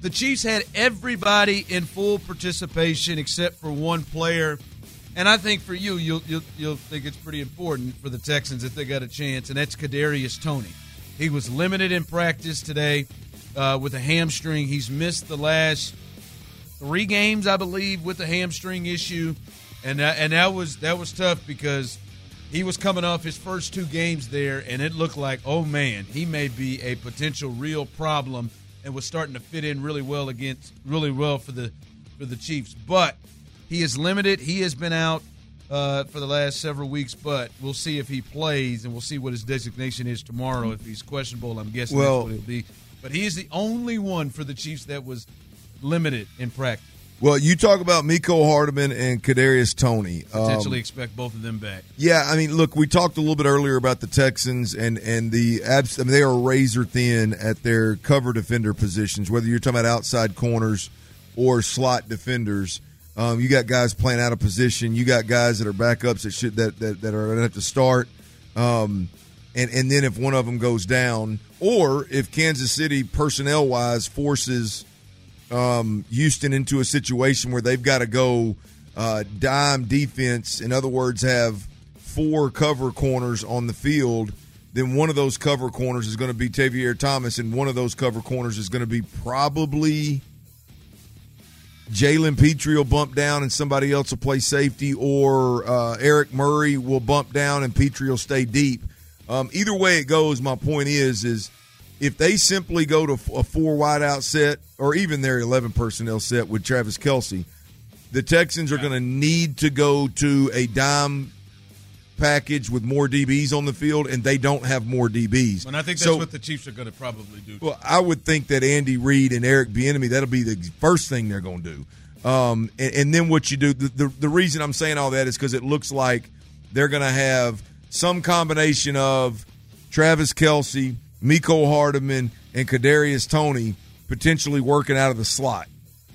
The Chiefs had everybody in full participation except for one player and I think for you, you'll, you'll, you'll think it's pretty important for the Texans if they got a chance, and that's Kadarius Toney. He was limited in practice today uh, with a hamstring. He's missed the last three games, I believe, with the hamstring issue, and that, and that was that was tough because he was coming off his first two games there, and it looked like, oh man, he may be a potential real problem, and was starting to fit in really well against really well for the for the Chiefs, but he is limited. He has been out uh, for the last several weeks, but we'll see if he plays, and we'll see what his designation is tomorrow. If he's questionable, I'm guessing well, that's what it'll be. But he is the only one for the Chiefs that was limited in practice. Well, you talk about Mecole Hardman and Kadarius Toney. Potentially um, expect both of them back. Yeah, I mean, look, we talked a little bit earlier about the Texans and and the abs- I mean, they are razor thin at their cover defender positions. Whether you're talking about outside corners or slot defenders, um, you got guys playing out of position. You got guys that are backups that should that that, that are going to have to start. Um, and and then if one of them goes down, or if Kansas City personnel wise forces um, Houston into a situation where they've got to go uh, dime defense, in other words, have four cover corners on the field, then one of those cover corners is going to be Tavierre Thomas, and one of those cover corners is going to be probably Jalen Pitre will bump down and somebody else will play safety, or uh, Eric Murray will bump down and Pitre will stay deep. Um, either way it goes, my point is is if they simply go to a four wide out set or even their eleven personnel set with Travis Kelce, the Texans are going to need to go to a dime package with more DBs on the field, and they don't have more DBs. And I think that's so, what the Chiefs are going to probably do. Well, I would think that Andy Reid and Eric Bieniemy that'll be the first thing they're going to do. Um, and, and, then what you do, the, the, the reason I'm saying all that is because it looks like they're going to have some combination of Travis Kelce, Mecole Hardman and Kadarius Toney potentially working out of the slot.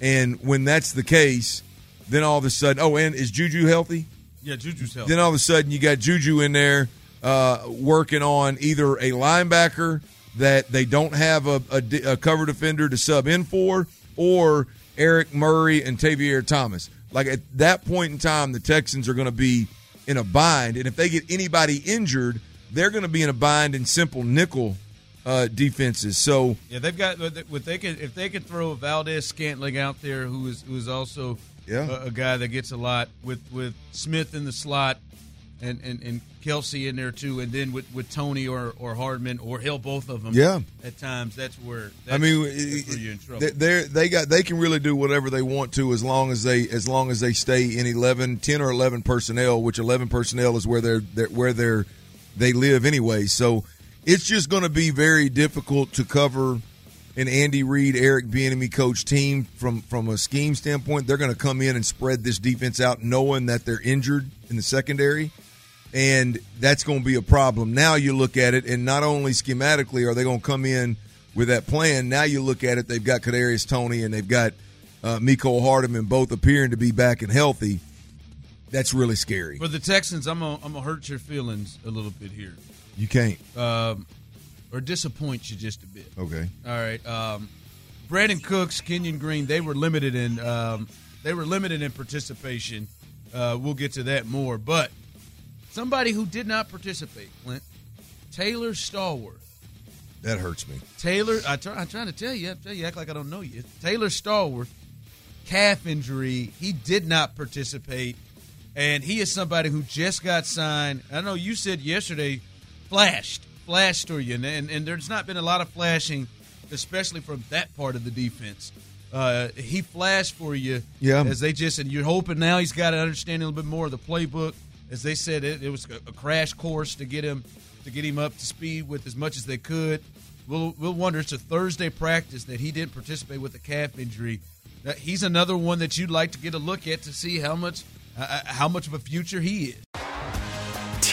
And when that's the case, then all of a sudden, oh, and is Juju healthy? Yeah, Juju's healthy. Then all of a sudden, you got Juju in there uh, working on either a linebacker that they don't have a, a, a, cover defender to sub in for, or Eric Murray and Tavierre Thomas. Like at that point in time, the Texans are going to be in a bind, and if they get anybody injured, they're going to be in a bind in simple nickel uh, defenses. So yeah, they've got what they can if they can throw Valdes-Scantling out there, who is who is also yeah. a, a, guy that gets a lot with with Smith in the slot and, and, and Kelce in there too, and then with, with Toney or, or Hardman or hell both of them. Yeah, at times that's where that's, I mean you're in trouble. They they got they can really do whatever they want to as long as they as long as they stay in 11, 10 or eleven personnel, which eleven personnel is where they're, they're where they're they live anyway. So it's just going to be very difficult to cover an Andy Reid, Eric Bieniemy coach team from from a scheme standpoint, they're going to come in and spread this defense out, knowing that they're injured in the secondary, and that's going to be a problem. Now you look at it, and not only schematically are they going to come in with that plan. Now you look at it, they've got Kadarius Toney and they've got uh, Mecole Hardman, both appearing to be back and healthy. That's really scary for the Texans. I'm gonna, I'm gonna hurt your feelings a little bit here. You can't. Um, or disappoint you just a bit. Okay. All right. Um, Brandin Cooks, Kenyon Green, they were limited in um, they were limited in participation. Uh, we'll get to that more, but somebody who did not participate, Clint Taylor Stallworth. That hurts me. Taylor, I try, I'm trying to tell you. I tell you, act like I don't know you. Taylor Stallworth, calf injury. He did not participate, and he is somebody who just got signed. I know you said yesterday, flashed flash to you, and, and, and there's not been a lot of flashing, especially from that part of the defense. Uh, he flashed for you, yeah. As they just and you're hoping now he's got to understand a little bit more of the playbook. As they said, it, it was a, a crash course to get him to get him up to speed with as much as they could. We'll we'll wonder. It's a Thursday practice that he didn't participate with a calf injury. uh, he's another one that you'd like to get a look at to see how much uh, uh how much of a future he is.